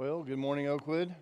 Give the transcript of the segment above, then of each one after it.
Well, good morning, Oakwood.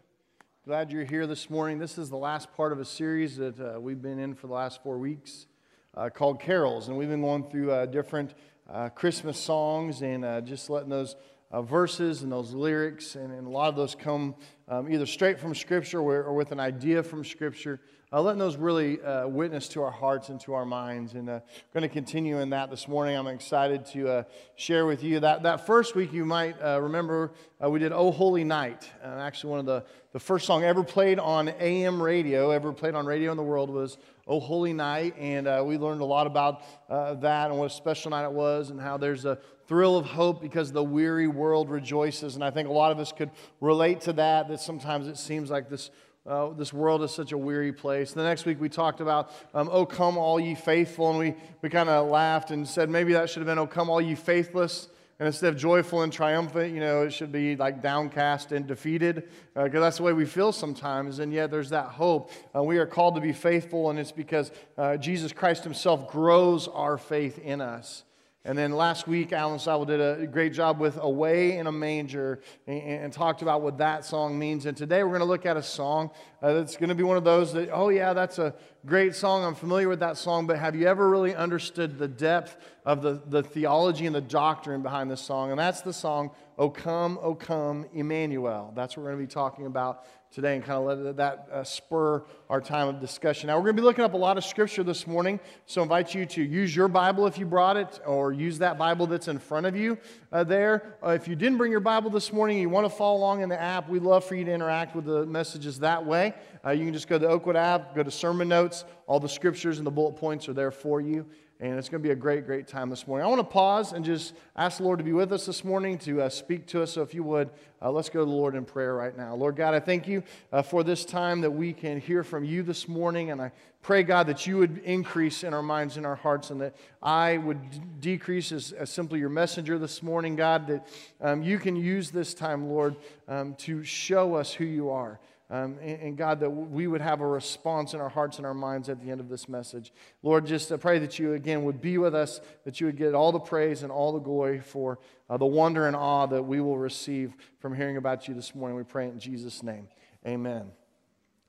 Glad you're here this morning. This is the last part of a series that uh, we've been in for the last four weeks uh, called Carols. And we've been going through uh, different uh, Christmas songs and uh, just letting those uh, verses and those lyrics, and, and, a lot of those come um, either straight from Scripture or, or, with an idea from Scripture. Letting those really witness to our hearts and to our minds. And uh, going to continue in that this morning. I'm excited to share with you that, that first week you might remember we did Oh Holy Night. actually, one of the, the first song ever played on AM radio, ever played on radio in the world was Oh Holy Night, and uh, we learned a lot about uh, that and what a special night it was, and how there's a thrill of hope because the weary world rejoices. And I think a lot of us could relate to that, that sometimes it seems like this. Uh, this world is such a weary place. The next week we talked about, um, Oh, come all ye faithful, and we, we kind of laughed and said maybe that should have been, Oh, come all ye faithless. And instead of joyful and triumphant, you know, it should be like downcast and defeated, because uh, that's the way we feel sometimes. And yet there's that hope. Uh, we are called to be faithful, and it's because uh, Jesus Christ Himself grows our faith in us. And then last week, Alan Sowell did a great job with Away in a Manger and, and, talked about what that song means. And today we're going to look at a song uh, that's going to be one of those that, oh, yeah, that's a great song. I'm familiar with that song, but have you ever really understood the depth of the, the theology and the doctrine behind this song? And that's the song, O Come, O Come, Emmanuel. That's what we're going to be talking about today and kind of let that uh, spur our time of discussion. Now, we're going to be looking up a lot of scripture this morning, so I invite you to use your Bible if you brought it, or use that Bible that's in front of you uh, there. Uh, if you didn't bring your Bible this morning, you want to follow along in the app, we'd love for you to interact with the messages that way. Uh, you can just go to the Oakwood app, go to sermon notes, all the scriptures and the bullet points are there for you and it's going to be a great, great time this morning. I want to pause and just ask the Lord to be with us this morning, to uh, speak to us. So if you would, uh, let's go to the Lord in prayer right now. Lord God, I thank you uh, for this time that we can hear from you this morning, and I pray, God, that you would increase in our minds and our hearts, and that I would d- decrease as, as, simply your messenger this morning, God, that um, you can use this time, Lord, um, to show us who you are. Um, and, and, God, that we would have a response in our hearts and our minds at the end of this message. Lord, just I pray that you again would be with us, that you would get all the praise and all the glory for uh, the wonder and awe that we will receive from hearing about you this morning. We pray in Jesus' name. Amen.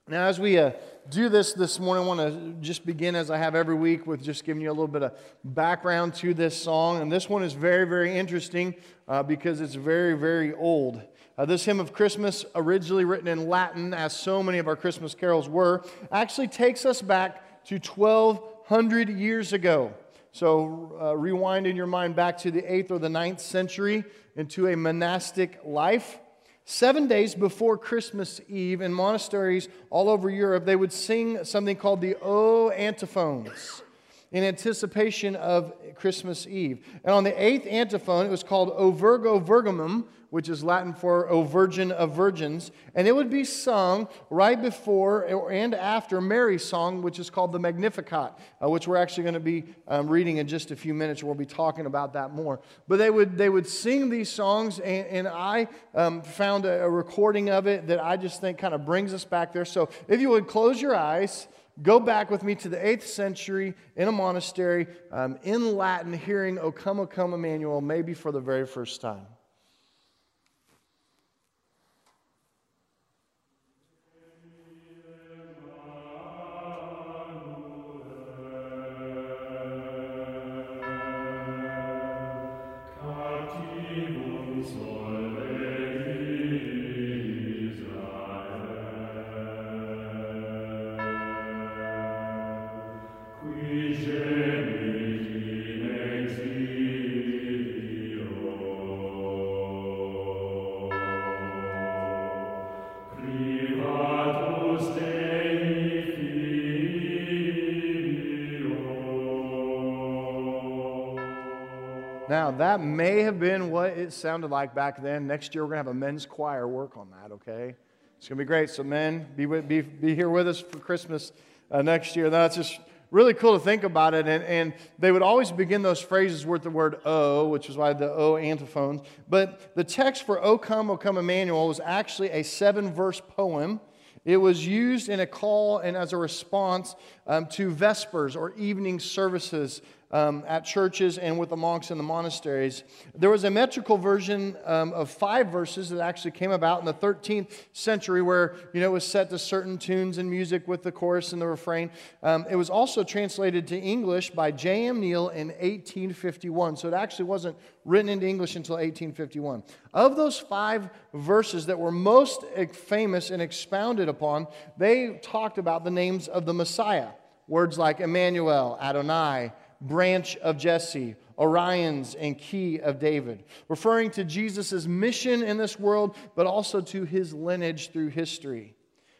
Now, as we uh, do this this morning, I want to just begin, as I have every week, with just giving you a little bit of background to this song. And this one is very, very interesting uh, because it's very, very old. Uh, this hymn of Christmas, originally written in Latin, as so many of our Christmas carols were, actually takes us back to 1200 years ago. So uh, rewind in your mind back to the 8th or the 9th century into a monastic life. Seven days before Christmas Eve, in monasteries all over Europe, they would sing something called the O antiphons in anticipation of Christmas Eve. And on the eighth antiphon, it was called O Virgo Virginum, which is Latin for O Virgin of Virgins. And it would be sung right before and after Mary's song, which is called the Magnificat, uh, which we're actually going to be um, reading in just a few minutes. We'll be talking about that more. But they would, they would sing these songs, and, and I um, found a, a recording of it that I just think kind of brings us back there. So if you would close your eyes go back with me to the 8th century in a monastery um, in Latin, hearing O come, O come, Emmanuel, maybe for the very first time. That may have been what it sounded like back then. Next year, we're going to have a men's choir work on that, okay? It's going to be great. So, men, be, with, be, be here with us for Christmas uh, next year. That's just really cool to think about it. And, and they would always begin those phrases with the word O, which is why the O antiphons. But the text for O come, O come Emmanuel was actually a seven verse poem it was used in a call and as a response um, to Vespers or evening services um, at churches and with the monks in the monasteries. There was a metrical version um, of five verses that actually came about in the 13th century where, you know, it was set to certain tunes and music with the chorus and the refrain. Um, it was also translated to English by J.M. Neale in 1851. So it actually wasn't written into English until 1851. Of those five verses that were most famous and expounded upon, they talked about the names of the Messiah. Words like Emmanuel, Adonai, branch of Jesse, Oriens and key of David, referring to Jesus' mission in this world, but also to his lineage through history.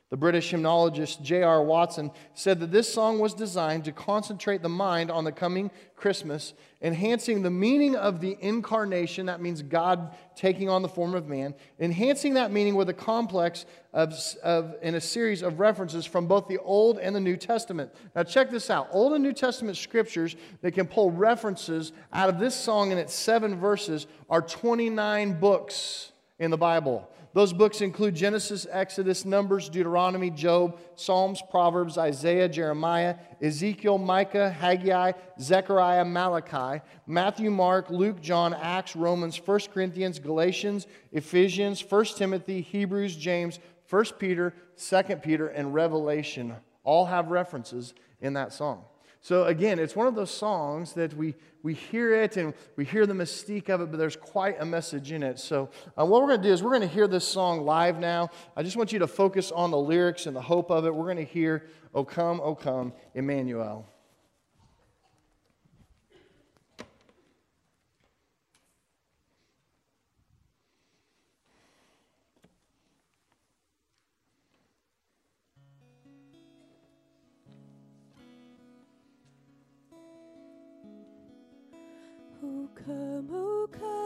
The British hymnologist J.R. Watson said that this song was designed to concentrate the mind on the coming Christmas, enhancing the meaning of the incarnation, that means God taking on the form of man, enhancing that meaning with a complex of, of in a series of references from both the Old and the New Testament. Now, check this out Old and New Testament scriptures that can pull references out of this song in its seven verses are 29 books in the Bible. Those books include Genesis, Exodus, Numbers, Deuteronomy, Job, Psalms, Proverbs, Isaiah, Jeremiah, Ezekiel, Micah, Haggai, Zechariah, Malachi, Matthew, Mark, Luke, John, Acts, Romans, 1 Corinthians, Galatians, Ephesians, 1 Timothy, Hebrews, James, 1 Peter, 2 Peter, and Revelation all have references in that song. So again, it's one of those songs that we, we hear it and we hear the mystique of it, but there's quite a message in it. So uh, what we're going to do is we're going to hear this song live now. I just want you to focus on the lyrics and the hope of it. We're going to hear, O come, O come, Emmanuel. Come, oh come,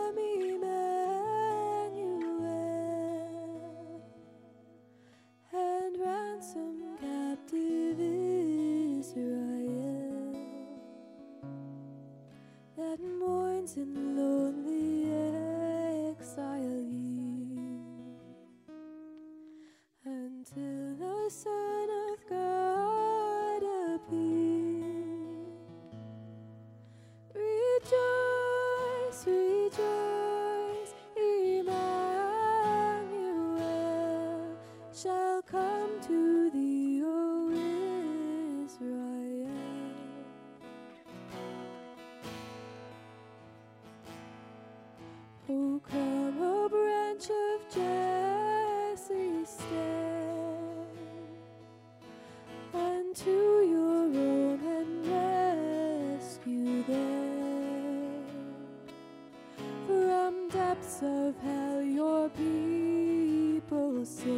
você.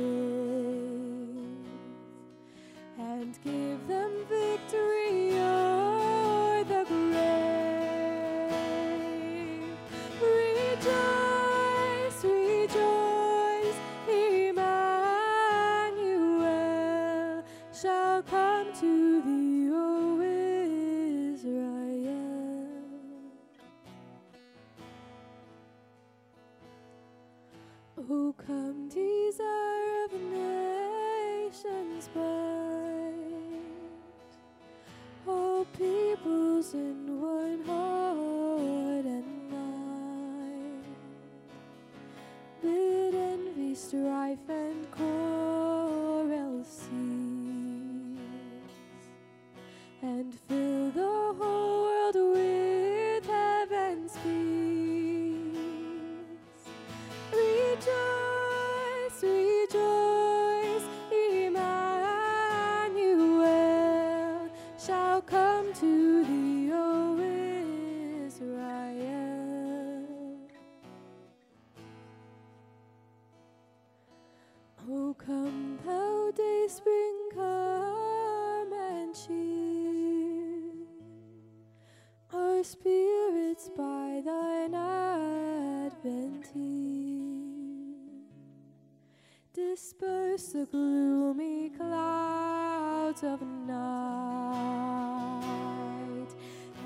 Disperse the gloomy clouds of night,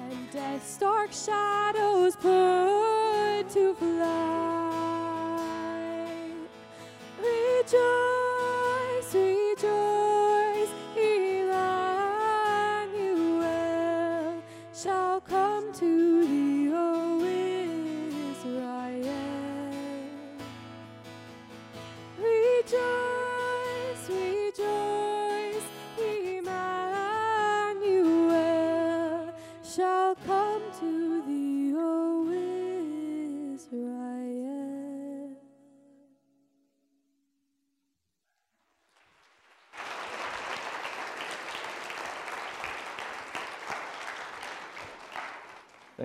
and death's dark shadows put to flight. Rejoice,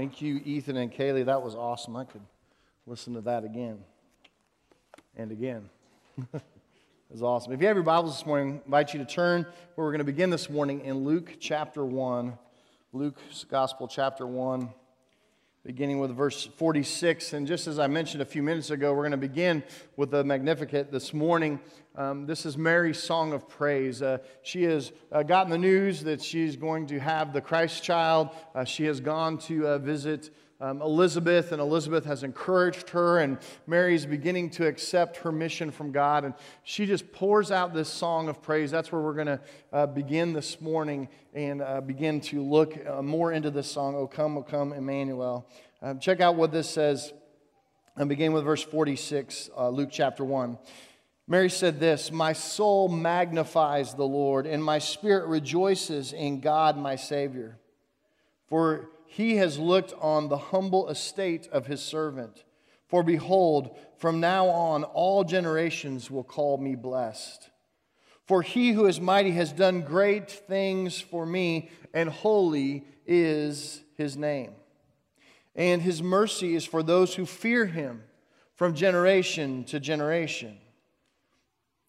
Thank you, Ethan and Kaylee. That was awesome. I could listen to that again and again. it was awesome. If you have your Bibles this morning, I invite you to turn where we're going to begin this morning in Luke chapter 1. Luke's Gospel, chapter 1 beginning with verse 46. And just as I mentioned a few minutes ago, we're going to begin with the Magnificat this morning. Um, this is Mary's song of praise. Uh, she has uh, gotten the news that she's going to have the Christ child. Uh, she has gone to uh, visit um, Elizabeth, and Elizabeth has encouraged her, and Mary's beginning to accept her mission from God. And she just pours out this song of praise. That's where we're going to uh, begin this morning and uh, begin to look more into this song, O Come, O Come, Emmanuel. Um, check out what this says. And begin with verse 46, uh, Luke chapter 1. Mary said this My soul magnifies the Lord, and my spirit rejoices in God my Savior. For he has looked on the humble estate of his servant. For behold, from now on all generations will call me blessed. For he who is mighty has done great things for me, and holy is his name. And his mercy is for those who fear him from generation to generation.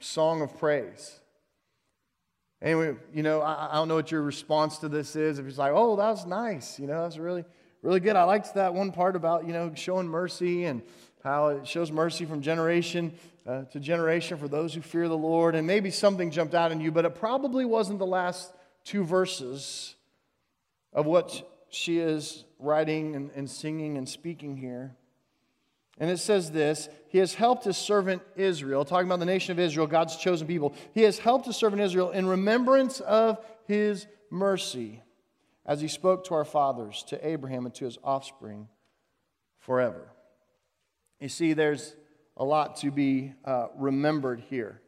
song of praise. Anyway, you know, I, I, don't know what your response to this is. If it's like, oh, that was nice, you know, that's really, really good. I liked that one part about, you know, showing mercy and how it shows mercy from generation uh, to generation for those who fear the Lord. And maybe something jumped out in you, but it probably wasn't the last two verses of what she is writing and, and singing and speaking here. And it says this He has helped his servant Israel, talking about the nation of Israel, God's chosen people. He has helped his servant Israel in remembrance of his mercy, as he spoke to our fathers, to Abraham, and to his offspring forever. You see, there's a lot to be uh, remembered here.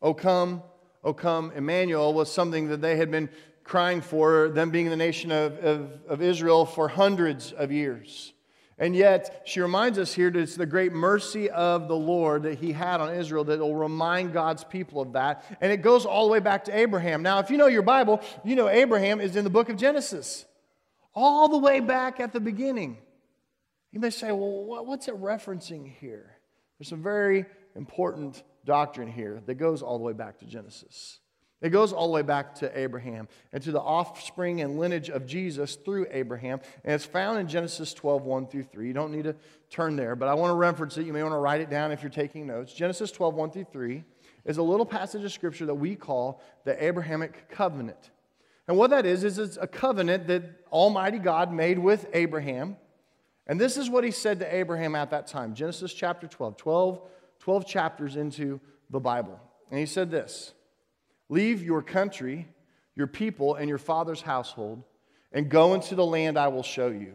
O come, O come, Emmanuel was something that they had been crying for, them being the nation of, of, of Israel, for hundreds of years. And yet, she reminds us here that it's the great mercy of the Lord that he had on Israel that will remind God's people of that. And it goes all the way back to Abraham. Now, if you know your Bible, you know Abraham is in the book of Genesis, all the way back at the beginning. You may say, well, what's it referencing here? There's some very important doctrine here that goes all the way back to Genesis. It goes all the way back to Abraham and to the offspring and lineage of Jesus through Abraham. And it's found in Genesis 12, 1 through 3. You don't need to turn there, but I want to reference it. You may want to write it down if you're taking notes. Genesis 12, 1 through 3 is a little passage of scripture that we call the Abrahamic covenant. And what that is, is it's a covenant that Almighty God made with Abraham. And this is what he said to Abraham at that time Genesis chapter 12, 12, 12 chapters into the Bible. And he said this. Leave your country, your people, and your father's household, and go into the land I will show you.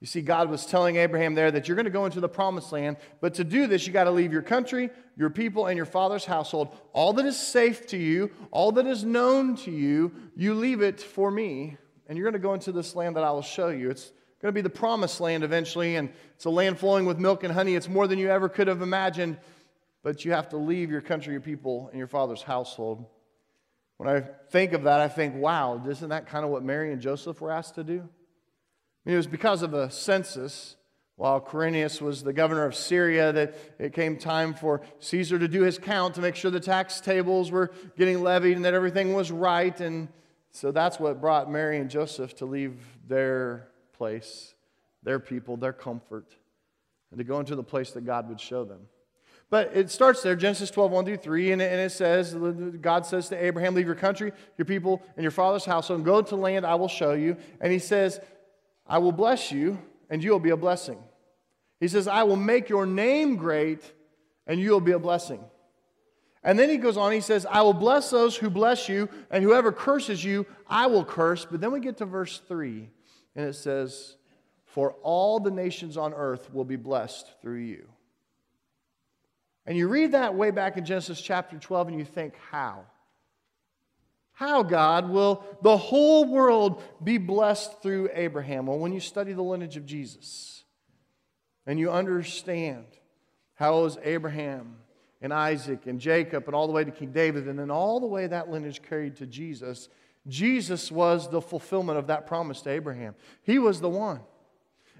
You see, God was telling Abraham there that you're going to go into the promised land, but to do this, you got to leave your country, your people, and your father's household. All that is safe to you, all that is known to you, you leave it for me, and you're going to go into this land that I will show you. It's going to be the promised land eventually, and it's a land flowing with milk and honey. It's more than you ever could have imagined, but you have to leave your country, your people, and your father's household. When I think of that, I think, wow, isn't that kind of what Mary and Joseph were asked to do? I mean, it was because of a census while Quirinius was the governor of Syria that it came time for Caesar to do his count to make sure the tax tables were getting levied and that everything was right. And so that's what brought Mary and Joseph to leave their place, their people, their comfort, and to go into the place that God would show them. But it starts there, Genesis 12, 1 through 3, and it says, God says to Abraham, Leave your country, your people, and your father's household, and go to land I will show you. And he says, I will bless you, and you will be a blessing. He says, I will make your name great, and you will be a blessing. And then he goes on, he says, I will bless those who bless you, and whoever curses you, I will curse. But then we get to verse 3, and it says, for all the nations on earth will be blessed through you. And you read that way back in Genesis chapter 12 and you think, how? How, God, will the whole world be blessed through Abraham? Well, when you study the lineage of Jesus and you understand how it was Abraham and Isaac and Jacob and all the way to King David and then all the way that lineage carried to Jesus, Jesus was the fulfillment of that promise to Abraham. He was the one.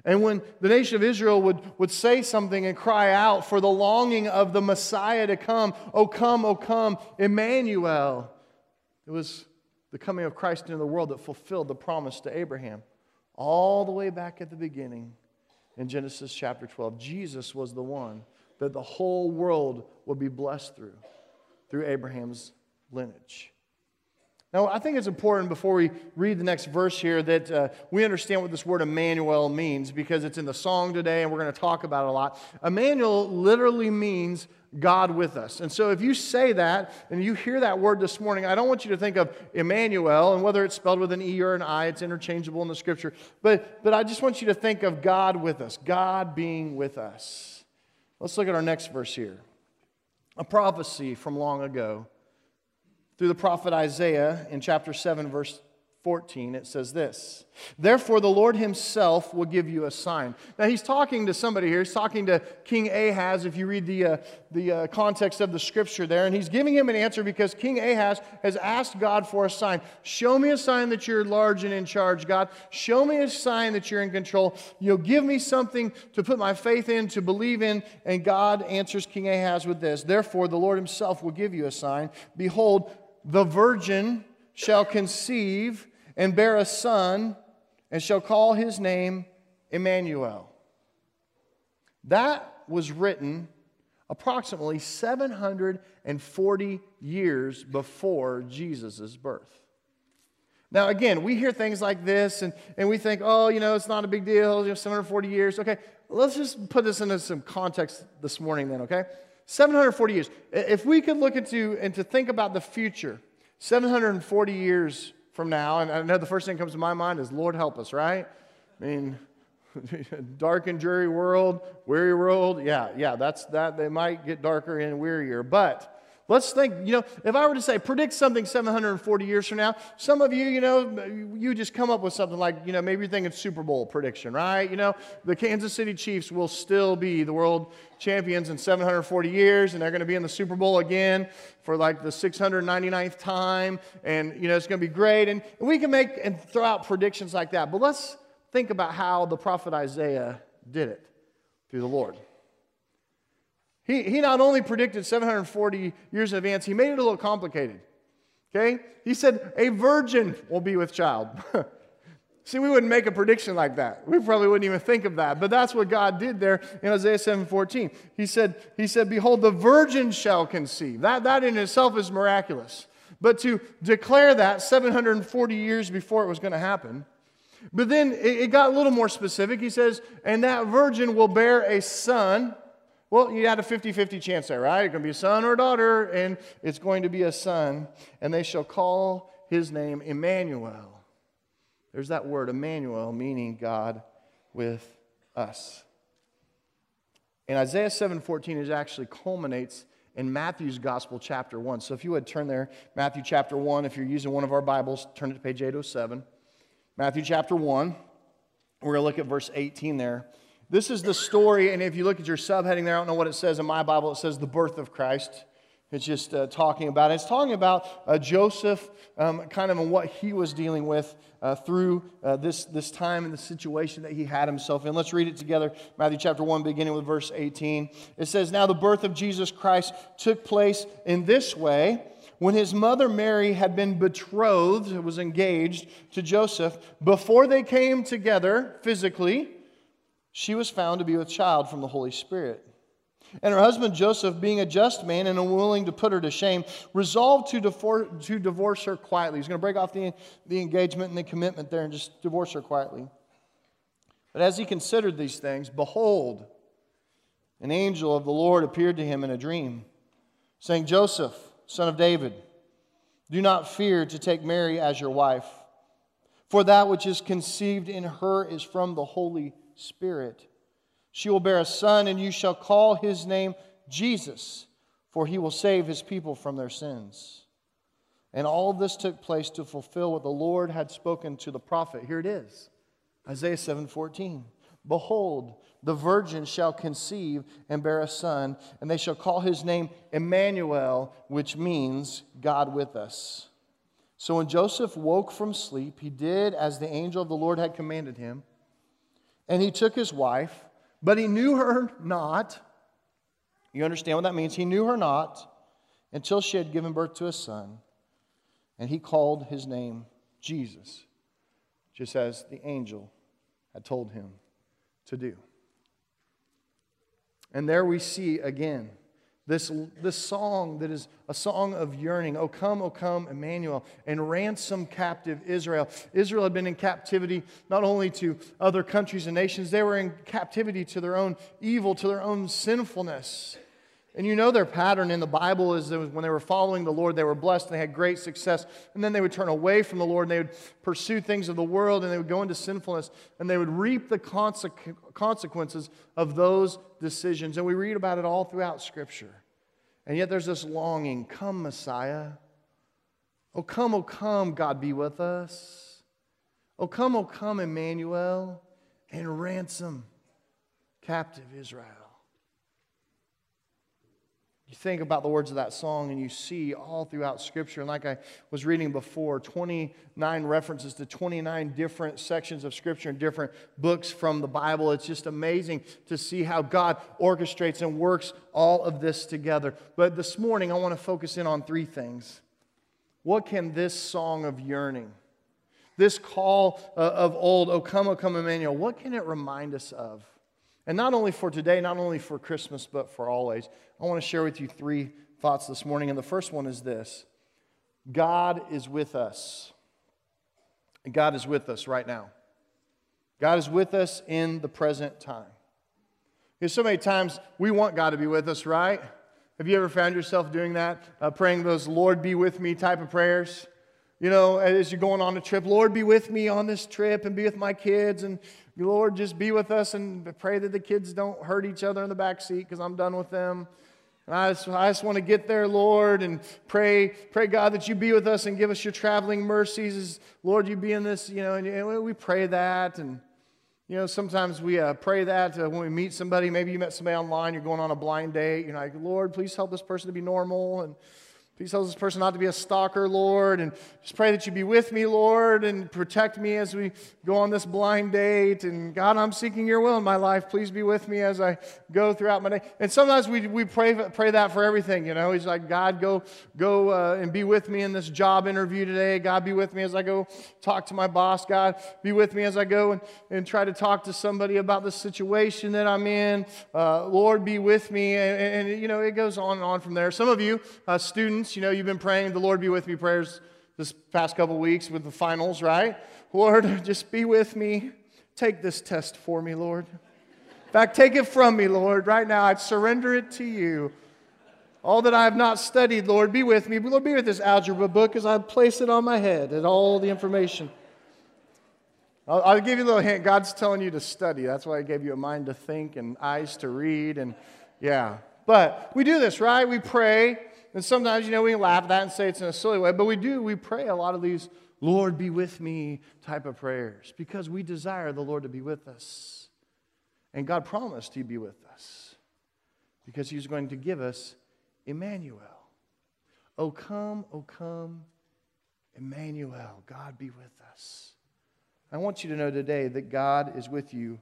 And when the nation of Israel would, would say something and cry out for the longing of the Messiah to come, Oh, come, oh, come, Emmanuel, it was the coming of Christ into the world that fulfilled the promise to Abraham. All the way back at the beginning in Genesis chapter 12, Jesus was the one that the whole world would be blessed through, through Abraham's lineage. Now, I think it's important before we read the next verse here that uh, we understand what this word Emmanuel means because it's in the song today and we're going to talk about it a lot. Emmanuel literally means God with us. And so if you say that and you hear that word this morning, I don't want you to think of Emmanuel and whether it's spelled with an E or an I, it's interchangeable in the scripture. But, but I just want you to think of God with us, God being with us. Let's look at our next verse here. A prophecy from long ago through the prophet Isaiah in chapter 7, verse 14, it says this Therefore, the Lord himself will give you a sign. Now, he's talking to somebody here. He's talking to King Ahaz, if you read the, uh, the uh, context of the scripture there. And he's giving him an answer because King Ahaz has asked God for a sign. Show me a sign that you're large and in charge, God. Show me a sign that you're in control. You'll give me something to put my faith in, to believe in. And God answers King Ahaz with this Therefore, the Lord himself will give you a sign. Behold, the virgin shall conceive and bear a son and shall call his name Emmanuel. That was written approximately 740 years before Jesus' birth. Now, again, we hear things like this and, and we think, oh, you know, it's not a big deal, you know, 740 years. Okay, let's just put this into some context this morning then, okay? 740 years. If we could look into and to think about the future, 740 years from now, and I know the first thing that comes to my mind is Lord help us, right? I mean, dark and dreary world, weary world. Yeah, yeah, that's that. They might get darker and wearier, but Let's think, you know, if I were to say predict something 740 years from now, some of you, you know, you just come up with something like, you know, maybe you're thinking Super Bowl prediction, right? You know, the Kansas City Chiefs will still be the world champions in 740 years, and they're going to be in the Super Bowl again for like the 699th time, and, you know, it's going to be great. And we can make and throw out predictions like that. But let's think about how the prophet Isaiah did it through the Lord. He, he not only predicted 740 years in advance, he made it a little complicated. Okay? He said, A virgin will be with child. See, we wouldn't make a prediction like that. We probably wouldn't even think of that. But that's what God did there in Isaiah 7:14. He said, He said, Behold, the virgin shall conceive. That, that in itself is miraculous. But to declare that 740 years before it was going to happen, but then it, it got a little more specific. He says, And that virgin will bear a son well, you had a 50 50 chance there, right? It's going to be a son or a daughter, and it's going to be a son, and they shall call his name Emmanuel. There's that word, Emmanuel, meaning God with us. And Isaiah 7:14 is actually culminates in Matthew's Gospel, chapter 1. So if you would turn there, Matthew chapter 1, if you're using one of our Bibles, turn it to page 807. Matthew chapter 1. We're going to look at verse 18 there. This is the story, and if you look at your subheading there, I don't know what it says in my Bible, it says the birth of Christ. It's just uh, talking about it. It's talking about uh, Joseph, um, kind of and what he was dealing with uh, through uh, this, this time and the situation that he had himself in. Let's read it together. Matthew chapter 1, beginning with verse 18. It says, Now the birth of Jesus Christ took place in this way. When his mother Mary had been betrothed, was engaged to Joseph, before they came together physically, she was found to be with child from the Holy Spirit. And her husband Joseph, being a just man and unwilling to put her to shame, resolved to divorce, to divorce her quietly. He's going to break off the, the engagement and the commitment there and just divorce her quietly. But as he considered these things, behold, an angel of the Lord appeared to him in a dream, saying, Joseph, son of David, do not fear to take Mary as your wife, for that which is conceived in her is from the Holy Spirit. She will bear a son, and you shall call his name Jesus, for he will save his people from their sins. And all this took place to fulfill what the Lord had spoken to the prophet. Here it is Isaiah 7:14. Behold, the virgin shall conceive and bear a son, and they shall call his name Emmanuel, which means God with us. So when Joseph woke from sleep, he did as the angel of the Lord had commanded him, and he took his wife, but he knew her not. You understand what that means? He knew her not until she had given birth to a son, and he called his name Jesus, just as the angel had told him to do. And there we see again this, this song that is a song of yearning. O come, O come, Emmanuel, and ransom captive Israel. Israel had been in captivity not only to other countries and nations, they were in captivity to their own evil, to their own sinfulness. And you know their pattern in the Bible is that when they were following the Lord, they were blessed and they had great success. And then they would turn away from the Lord and they would pursue things of the world and they would go into sinfulness and they would reap the consequences of those decisions. And we read about it all throughout Scripture. And yet there's this longing come, Messiah. Oh, come, oh, come, God be with us. Oh, come, oh, come, Emmanuel, and ransom captive Israel. You think about the words of that song and you see all throughout Scripture, and like I was reading before, 29 references to 29 different sections of Scripture and different books from the Bible. It's just amazing to see how God orchestrates and works all of this together. But this morning, I want to focus in on three things. What can this song of yearning, this call uh, of old, O come, O come, Emmanuel, what can it remind us of? And not only for today, not only for Christmas, but for always. I want to share with you three thoughts this morning. And the first one is this God is with us. God is with us right now. God is with us in the present time. Because so many times we want God to be with us, right? Have you ever found yourself doing that? Uh, praying those Lord be with me type of prayers? You know, as you're going on a trip, Lord be with me on this trip and be with my kids and Lord, just be with us and pray that the kids don't hurt each other in the back seat because I'm done with them. And I just, I just want to get there, Lord, and pray, pray, God, that you be with us and give us your traveling mercies. Lord, you be in this, you know, and, and we pray that. And, you know, sometimes we uh, pray that uh, when we meet somebody. Maybe you met somebody online, you're going on a blind date. You're like, Lord, please help this person to be normal. And, Please tell this person not to be a stalker, Lord, and just pray that you be with me, Lord, and protect me as we go on this blind date. And God, I'm seeking your will in my life. Please be with me as I go throughout my day. And sometimes we, we pray, pray that for everything, you know. He's like, God, go, go uh, and be with me in this job interview today. God, be with me as I go talk to my boss. God, be with me as I go and, and try to talk to somebody about the situation that I'm in. Uh, Lord, be with me. And, and, and, you know, it goes on and on from there. Some of you, uh, students, you know, you've been praying the Lord be with me prayers this past couple weeks with the finals, right? Lord, just be with me. Take this test for me, Lord. In fact, take it from me, Lord. Right now, I'd surrender it to you. All that I have not studied, Lord, be with me. Lord, be with this algebra book as I place it on my head and all the information. I'll, I'll give you a little hint. God's telling you to study. That's why I gave you a mind to think and eyes to read. And yeah. But we do this, right? We pray and sometimes, you know, we laugh at that and say it's in a silly way, but we do. We pray a lot of these, Lord, be with me type of prayers because we desire the Lord to be with us. And God promised He'd be with us because He's going to give us Emmanuel. Oh, come, oh, come, Emmanuel, God be with us. I want you to know today that God is with you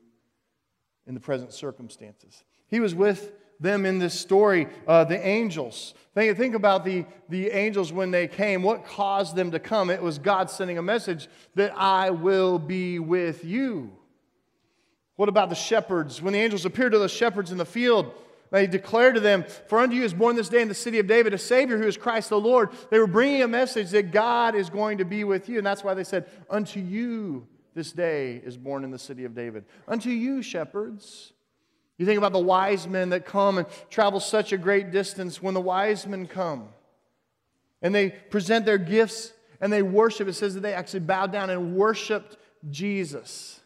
in the present circumstances. He was with them in this story, uh, the angels. Think, think about the, the angels when they came. What caused them to come? It was God sending a message that I will be with you. What about the shepherds? When the angels appeared to the shepherds in the field, they declared to them, For unto you is born this day in the city of David a Savior who is Christ the Lord. They were bringing a message that God is going to be with you. And that's why they said, Unto you this day is born in the city of David. Unto you, shepherds. You think about the wise men that come and travel such a great distance. When the wise men come and they present their gifts and they worship, it says that they actually bowed down and worshiped Jesus.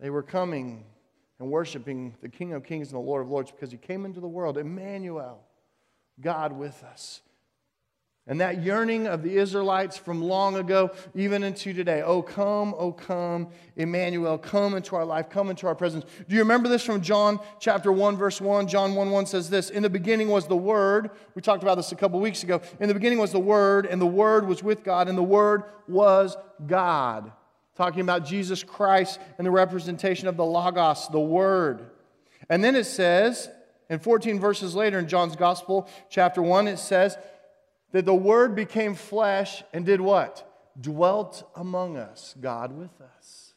They were coming and worshiping the King of Kings and the Lord of Lords because he came into the world, Emmanuel, God with us. And that yearning of the Israelites from long ago, even into today, oh come, oh come, Emmanuel, come into our life, come into our presence. Do you remember this from John chapter 1, verse 1? John 1 1 says this In the beginning was the Word. We talked about this a couple weeks ago. In the beginning was the Word, and the Word was with God, and the Word was God. Talking about Jesus Christ and the representation of the Logos, the Word. And then it says, in 14 verses later in John's Gospel, chapter 1, it says, that the Word became flesh and did what? Dwelt among us, God with us.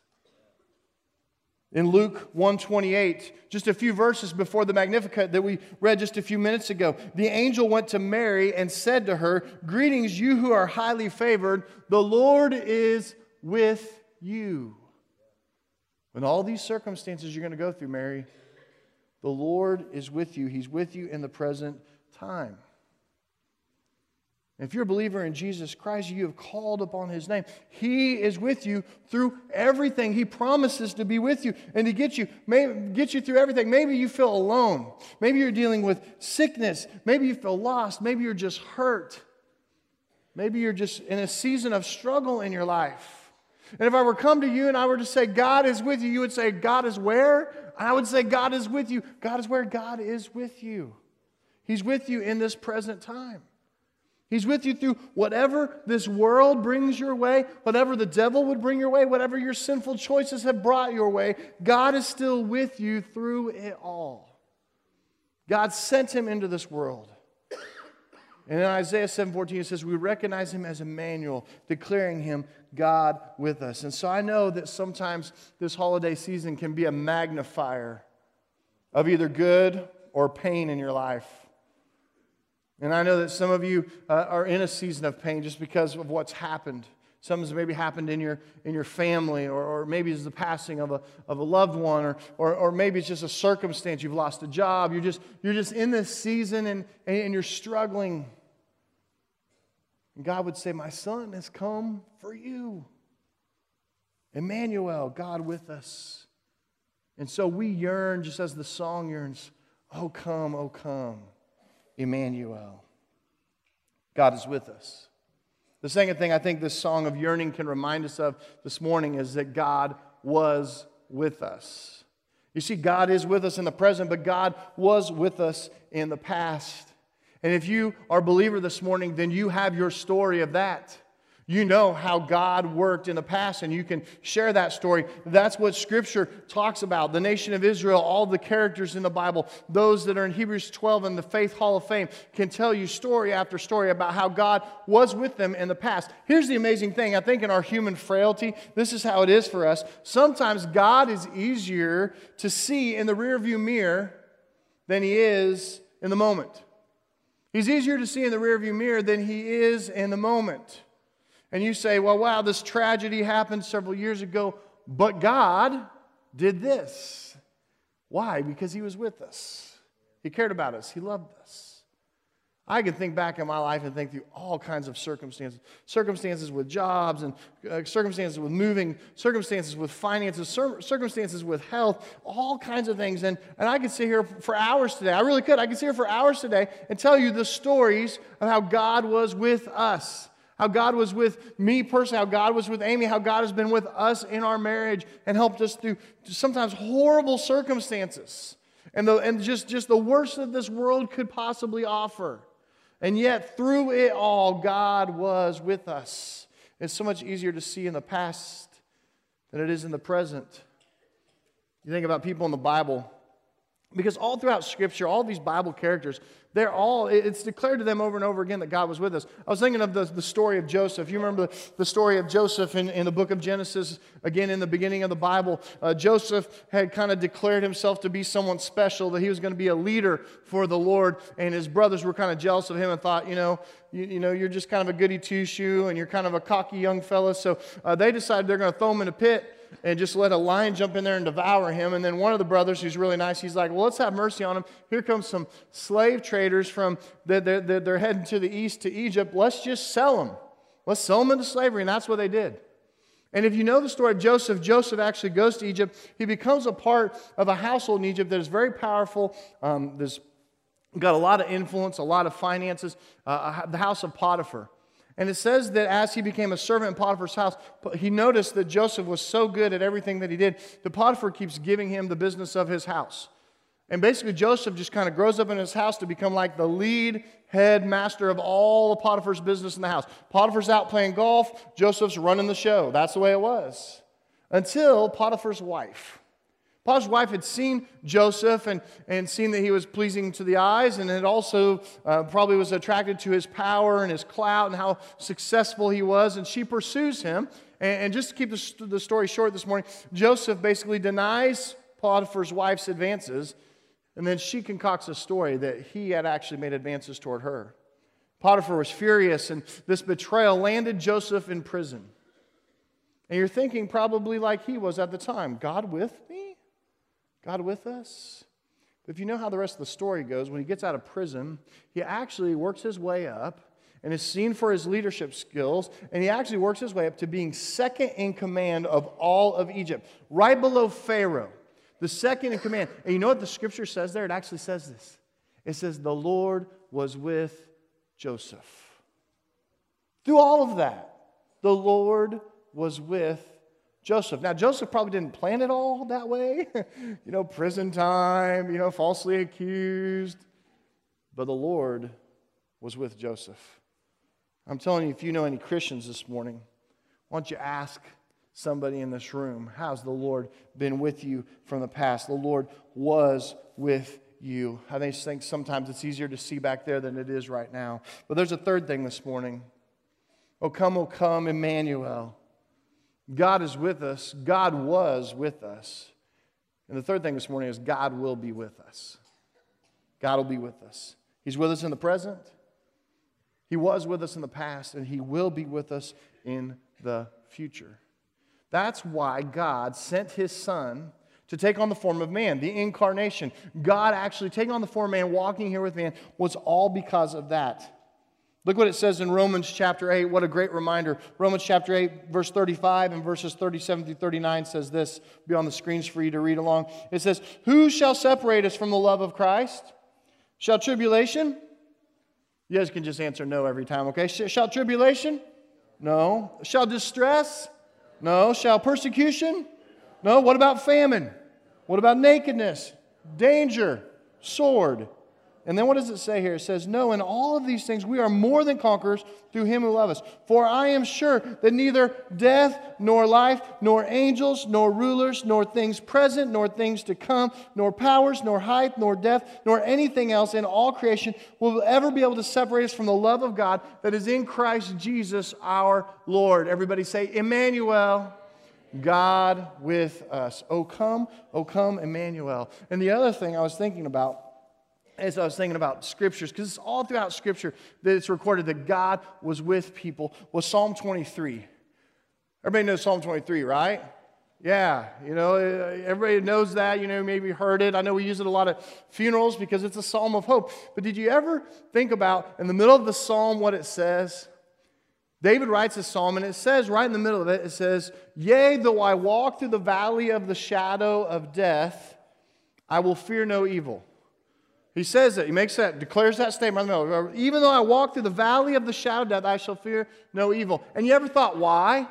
In Luke 128, just a few verses before the Magnificat that we read just a few minutes ago, the angel went to Mary and said to her, Greetings, you who are highly favored, the Lord is with you. In all these circumstances you're going to go through, Mary, the Lord is with you. He's with you in the present time. If you're a believer in Jesus Christ, you have called upon his name. He is with you through everything. He promises to be with you and to get you, get you through everything. Maybe you feel alone. Maybe you're dealing with sickness. Maybe you feel lost. Maybe you're just hurt. Maybe you're just in a season of struggle in your life. And if I were come to you and I were to say, God is with you, you would say, God is where? I would say, God is with you. God is where? God is with you. He's with you in this present time. He's with you through whatever this world brings your way, whatever the devil would bring your way, whatever your sinful choices have brought your way. God is still with you through it all. God sent him into this world. And in Isaiah 7:14 it says we recognize him as Emmanuel, declaring him God with us. And so I know that sometimes this holiday season can be a magnifier of either good or pain in your life. And I know that some of you uh, are in a season of pain just because of what's happened. Something's maybe happened in your, in your family, or, or maybe it's the passing of a, of a loved one, or, or, or maybe it's just a circumstance. You've lost a job. You're just, you're just in this season and, and you're struggling. And God would say, My son has come for you. Emmanuel, God with us. And so we yearn, just as the song yearns, Oh, come, oh, come. Emmanuel. God is with us. The second thing I think this song of yearning can remind us of this morning is that God was with us. You see, God is with us in the present, but God was with us in the past. And if you are a believer this morning, then you have your story of that. You know how God worked in the past, and you can share that story. That's what Scripture talks about. The nation of Israel, all the characters in the Bible, those that are in Hebrews 12 and the Faith Hall of Fame, can tell you story after story about how God was with them in the past. Here's the amazing thing I think in our human frailty, this is how it is for us. Sometimes God is easier to see in the rearview mirror than He is in the moment. He's easier to see in the rearview mirror than He is in the moment and you say, well, wow, this tragedy happened several years ago, but God did this. Why? Because He was with us. He cared about us, He loved us. I can think back in my life and think through all kinds of circumstances circumstances with jobs, and uh, circumstances with moving, circumstances with finances, cir- circumstances with health, all kinds of things. And, and I could sit here for hours today. I really could. I could sit here for hours today and tell you the stories of how God was with us how God was with me personally, how God was with Amy, how God has been with us in our marriage and helped us through sometimes horrible circumstances and, the, and just, just the worst that this world could possibly offer. And yet, through it all, God was with us. It's so much easier to see in the past than it is in the present. You think about people in the Bible, because all throughout Scripture, all these Bible characters, they're all, it's declared to them over and over again that God was with us. I was thinking of the, the story of Joseph. You remember the, the story of Joseph in, in the book of Genesis, again in the beginning of the Bible. Uh, Joseph had kind of declared himself to be someone special, that he was going to be a leader for the Lord. And his brothers were kind of jealous of him and thought, you know, you, you know, you're just kind of a goody two shoe and you're kind of a cocky young fella. So uh, they decided they're going to throw him in a pit and just let a lion jump in there and devour him. And then one of the brothers, who's really nice, he's like, Well, let's have mercy on him. Here comes some slave traders from, they're, they're, they're heading to the east to Egypt. Let's just sell them. Let's sell them into slavery. And that's what they did. And if you know the story of Joseph, Joseph actually goes to Egypt. He becomes a part of a household in Egypt that is very powerful. Um, there's got a lot of influence, a lot of finances, uh, the house of Potiphar. And it says that as he became a servant in Potiphar's house, he noticed that Joseph was so good at everything that he did that Potiphar keeps giving him the business of his house. And basically, Joseph just kind of grows up in his house to become like the lead head master of all of Potiphar's business in the house. Potiphar's out playing golf, Joseph's running the show. That's the way it was. Until Potiphar's wife. Potiphar's wife had seen Joseph and, and seen that he was pleasing to the eyes, and had also uh, probably was attracted to his power and his clout and how successful he was. And she pursues him. And, and just to keep the, the story short this morning, Joseph basically denies Potiphar's wife's advances and then she concocts a story that he had actually made advances toward her. Potiphar was furious, and this betrayal landed Joseph in prison. And you're thinking, probably like he was at the time God with me? God with us? If you know how the rest of the story goes, when he gets out of prison, he actually works his way up and is seen for his leadership skills, and he actually works his way up to being second in command of all of Egypt, right below Pharaoh the second in command. And you know what the scripture says there? It actually says this it says, The Lord was with Joseph. Through all of that, the Lord was with Joseph. Now, Joseph probably didn't plan it all that way. you know, prison time, you know, falsely accused. But the Lord was with Joseph. I'm telling you, if you know any Christians this morning, why don't you ask somebody in this room. How's the Lord been with you from the past? The Lord was with you. I think sometimes it's easier to see back there than it is right now. But there's a third thing this morning. Oh, come, oh, come, Emmanuel. God is with us. God was with us. And the third thing this morning is God will be with us. God will be with us. He's with us in the present. He was with us in the past, and He will be with us in the future. That's why God sent his son to take on the form of man, the incarnation. God actually taking on the form of man, walking here with man, was all because of that. Look what it says in Romans chapter 8. What a great reminder. Romans chapter 8, verse 35 and verses 37 through 39 says this. Be on the screens for you to read along. It says, Who shall separate us from the love of Christ? Shall tribulation? You guys can just answer no every time, okay? Shall tribulation? No. Shall distress? No. Shall persecution? No. What about famine? What about nakedness? Danger? Sword? And then what does it say here? It says, No, in all of these things we are more than conquerors through him who loves us. For I am sure that neither death, nor life, nor angels, nor rulers, nor things present, nor things to come, nor powers, nor height, nor depth, nor anything else in all creation will ever be able to separate us from the love of God that is in Christ Jesus our Lord. Everybody say, Emmanuel. God with us. Oh, come, oh, come, Emmanuel. And the other thing I was thinking about as I was thinking about scriptures, because it's all throughout scripture that it's recorded that God was with people, was Psalm 23. Everybody knows Psalm 23, right? Yeah, you know, everybody knows that. You know, maybe heard it. I know we use it a lot at funerals because it's a psalm of hope. But did you ever think about in the middle of the psalm what it says? David writes a psalm, and it says right in the middle of it, it says, Yea, though I walk through the valley of the shadow of death, I will fear no evil. He says that. He makes that, declares that statement. Even though I walk through the valley of the shadow of death, I shall fear no evil. And you ever thought, why?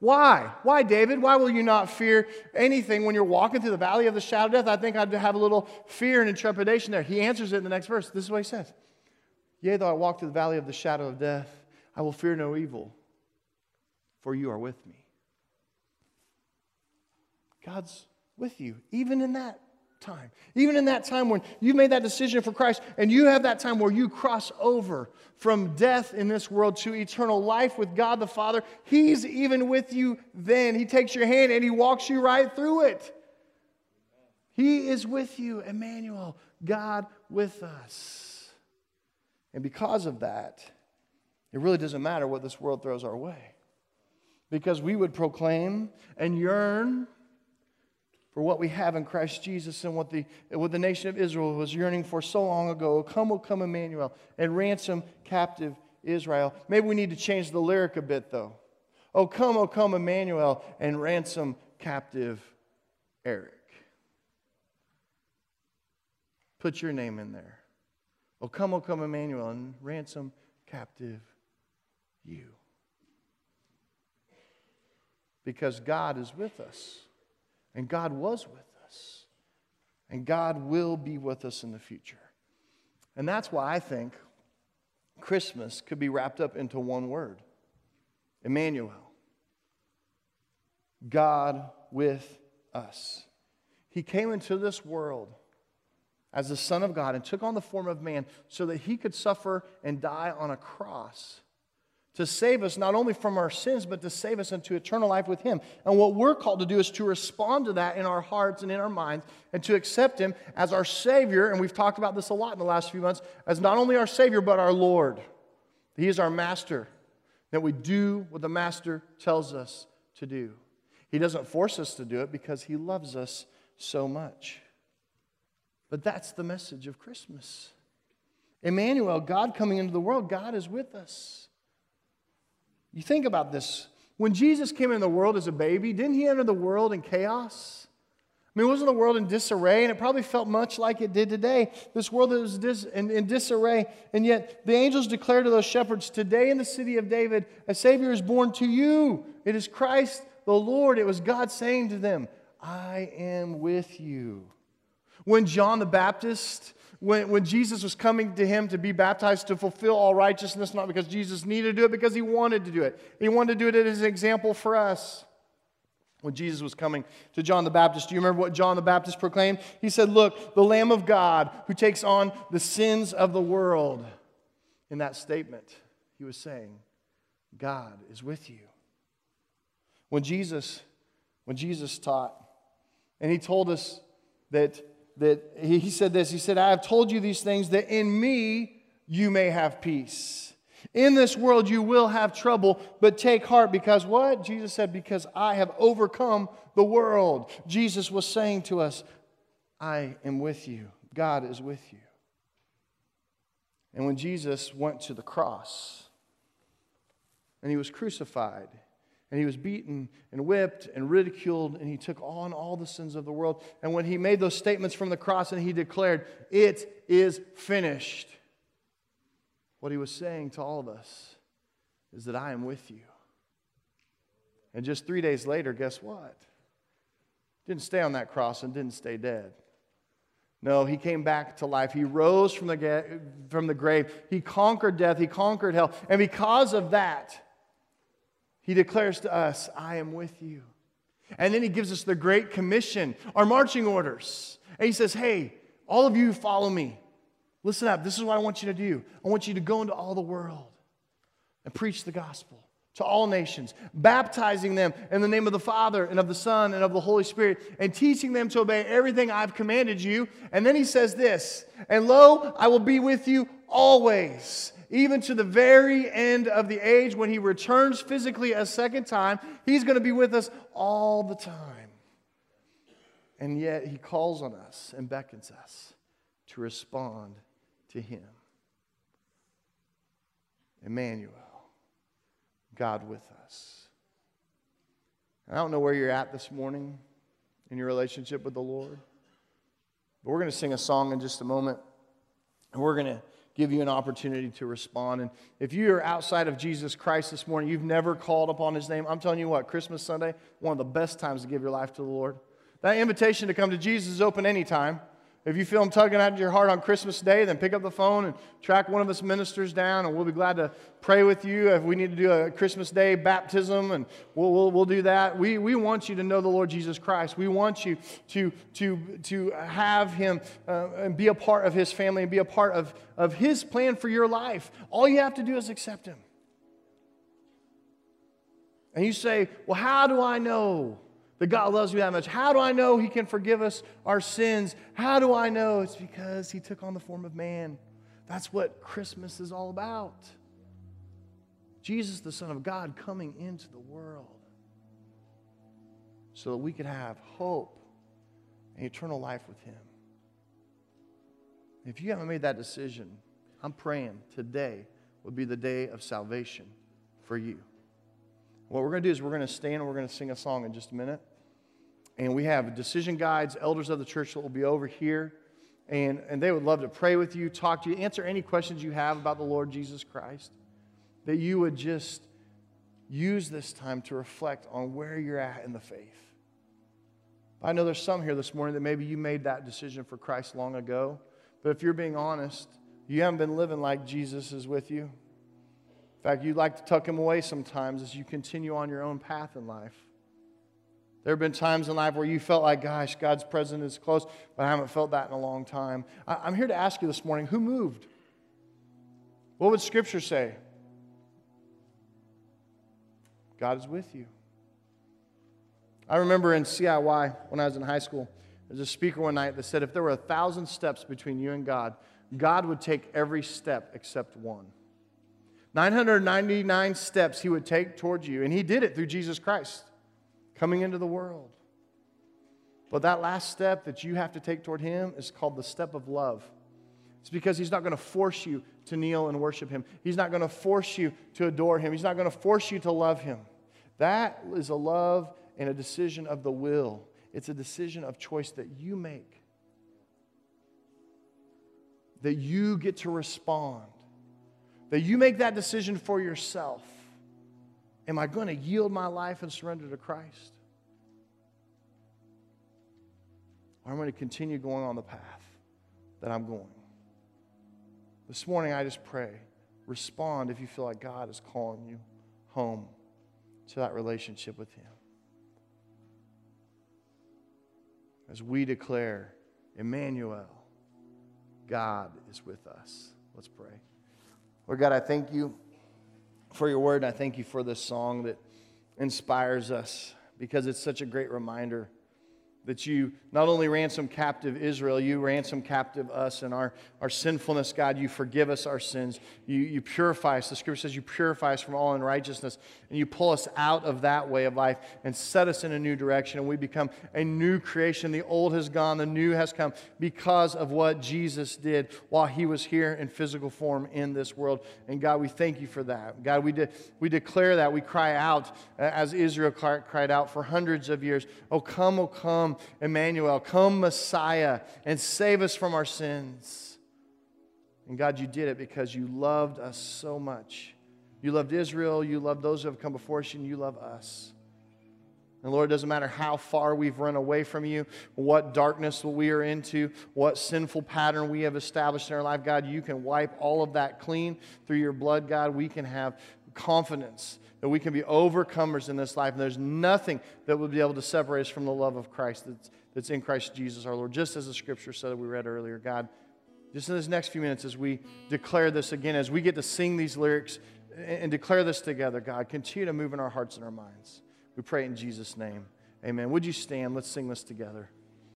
Why? Why, David? Why will you not fear anything when you're walking through the valley of the shadow of death? I think I'd have a little fear and intrepidation there. He answers it in the next verse. This is what he says Yea, though I walk through the valley of the shadow of death, I will fear no evil, for you are with me. God's with you, even in that time. Even in that time when you've made that decision for Christ and you have that time where you cross over from death in this world to eternal life with God the Father, He's even with you then. He takes your hand and He walks you right through it. He is with you, Emmanuel, God with us. And because of that, it really doesn't matter what this world throws our way. Because we would proclaim and yearn for what we have in Christ Jesus and what the, what the nation of Israel was yearning for so long ago. Oh, come will come Emmanuel and ransom captive Israel. Maybe we need to change the lyric a bit, though. Oh, come, oh, come, Emmanuel, and ransom captive Eric. Put your name in there. Oh, come, oh, come, Emmanuel, and ransom captive you. Because God is with us, and God was with us, and God will be with us in the future. And that's why I think Christmas could be wrapped up into one word Emmanuel. God with us. He came into this world as the Son of God and took on the form of man so that he could suffer and die on a cross to save us not only from our sins, but to save us into eternal life with Him. And what we're called to do is to respond to that in our hearts and in our minds and to accept Him as our Savior. And we've talked about this a lot in the last few months as not only our Savior, but our Lord. He is our Master, that we do what the Master tells us to do. He doesn't force us to do it because He loves us so much. But that's the message of Christmas. Emmanuel, God coming into the world, God is with us. You think about this. When Jesus came into the world as a baby, didn't he enter the world in chaos? I mean, wasn't the world in disarray? And it probably felt much like it did today. This world was dis- in, in disarray. And yet the angels declared to those shepherds, Today in the city of David, a Savior is born to you. It is Christ the Lord. It was God saying to them, I am with you. When John the Baptist when, when Jesus was coming to him to be baptized to fulfill all righteousness, not because Jesus needed to do it, because he wanted to do it. He wanted to do it as an example for us. When Jesus was coming to John the Baptist, do you remember what John the Baptist proclaimed? He said, Look, the Lamb of God who takes on the sins of the world. In that statement, he was saying, God is with you. When Jesus, when Jesus taught, and he told us that that he said this He said, I have told you these things that in me you may have peace. In this world you will have trouble, but take heart because what? Jesus said, Because I have overcome the world. Jesus was saying to us, I am with you. God is with you. And when Jesus went to the cross and he was crucified, and he was beaten and whipped and ridiculed, and he took on all the sins of the world. And when he made those statements from the cross and he declared, It is finished, what he was saying to all of us is that I am with you. And just three days later, guess what? Didn't stay on that cross and didn't stay dead. No, he came back to life. He rose from the, from the grave. He conquered death. He conquered hell. And because of that, he declares to us, I am with you. And then he gives us the Great Commission, our marching orders. And he says, Hey, all of you follow me. Listen up. This is what I want you to do. I want you to go into all the world and preach the gospel to all nations, baptizing them in the name of the Father and of the Son and of the Holy Spirit, and teaching them to obey everything I've commanded you. And then he says this And lo, I will be with you always even to the very end of the age when he returns physically a second time. He's going to be with us all the time. And yet he calls on us and beckons us to respond to him. Emmanuel, God with us. I don't know where you're at this morning in your relationship with the Lord, but we're going to sing a song in just a moment. And we're going to give you an opportunity to respond. And if you are outside of Jesus Christ this morning, you've never called upon his name, I'm telling you what, Christmas Sunday, one of the best times to give your life to the Lord. That invitation to come to Jesus is open anytime. If you feel him tugging at your heart on Christmas Day, then pick up the phone and track one of us ministers down, and we'll be glad to pray with you. If we need to do a Christmas Day baptism, and we'll, we'll, we'll do that. We, we want you to know the Lord Jesus Christ. We want you to, to, to have him uh, and be a part of his family and be a part of, of his plan for your life. All you have to do is accept him. And you say, Well, how do I know? That God loves me that much? How do I know He can forgive us our sins? How do I know? It's because He took on the form of man. That's what Christmas is all about. Jesus, the Son of God, coming into the world so that we could have hope and eternal life with Him. If you haven't made that decision, I'm praying today would be the day of salvation for you. What we're going to do is we're going to stand and we're going to sing a song in just a minute. And we have decision guides, elders of the church that will be over here. And, and they would love to pray with you, talk to you, answer any questions you have about the Lord Jesus Christ. That you would just use this time to reflect on where you're at in the faith. I know there's some here this morning that maybe you made that decision for Christ long ago. But if you're being honest, you haven't been living like Jesus is with you. In fact, you'd like to tuck him away sometimes as you continue on your own path in life. There have been times in life where you felt like, gosh, God's presence is close, but I haven't felt that in a long time. I'm here to ask you this morning who moved? What would Scripture say? God is with you. I remember in CIY when I was in high school, there was a speaker one night that said if there were a thousand steps between you and God, God would take every step except one. 999 steps he would take towards you, and he did it through Jesus Christ coming into the world. But that last step that you have to take toward him is called the step of love. It's because he's not going to force you to kneel and worship him. He's not going to force you to adore him. He's not going to force you to love him. That is a love and a decision of the will. It's a decision of choice that you make. That you get to respond. That you make that decision for yourself. Am I going to yield my life and surrender to Christ? Or am I going to continue going on the path that I'm going? This morning, I just pray respond if you feel like God is calling you home to that relationship with Him. As we declare, Emmanuel, God is with us. Let's pray. Lord God, I thank you for your word, and I thank you for this song that inspires us because it's such a great reminder that you not only ransom captive Israel, you ransom captive us and our, our sinfulness, God. You forgive us our sins. You, you purify us. The scripture says you purify us from all unrighteousness, and you pull us out of that way of life and set us in a new direction, and we become a new creation. The old has gone, the new has come because of what Jesus did while he was here in physical form in this world. And God, we thank you for that. God, we, de- we declare that. We cry out uh, as Israel cried out for hundreds of years, Oh, come, oh, come Emmanuel, come Messiah, and save us from our sins. And God, you did it because you loved us so much. You loved Israel, you loved those who have come before us, and you love us. And Lord, it doesn't matter how far we've run away from you, what darkness we are into, what sinful pattern we have established in our life, God, you can wipe all of that clean through your blood, God. We can have confidence that we can be overcomers in this life. And there's nothing that would be able to separate us from the love of Christ that's, that's in Christ Jesus our Lord. Just as the scripture said that we read earlier, God, just in these next few minutes as we declare this again, as we get to sing these lyrics and declare this together, God, continue to move in our hearts and our minds. We pray in Jesus' name. Amen. Would you stand? Let's sing this together.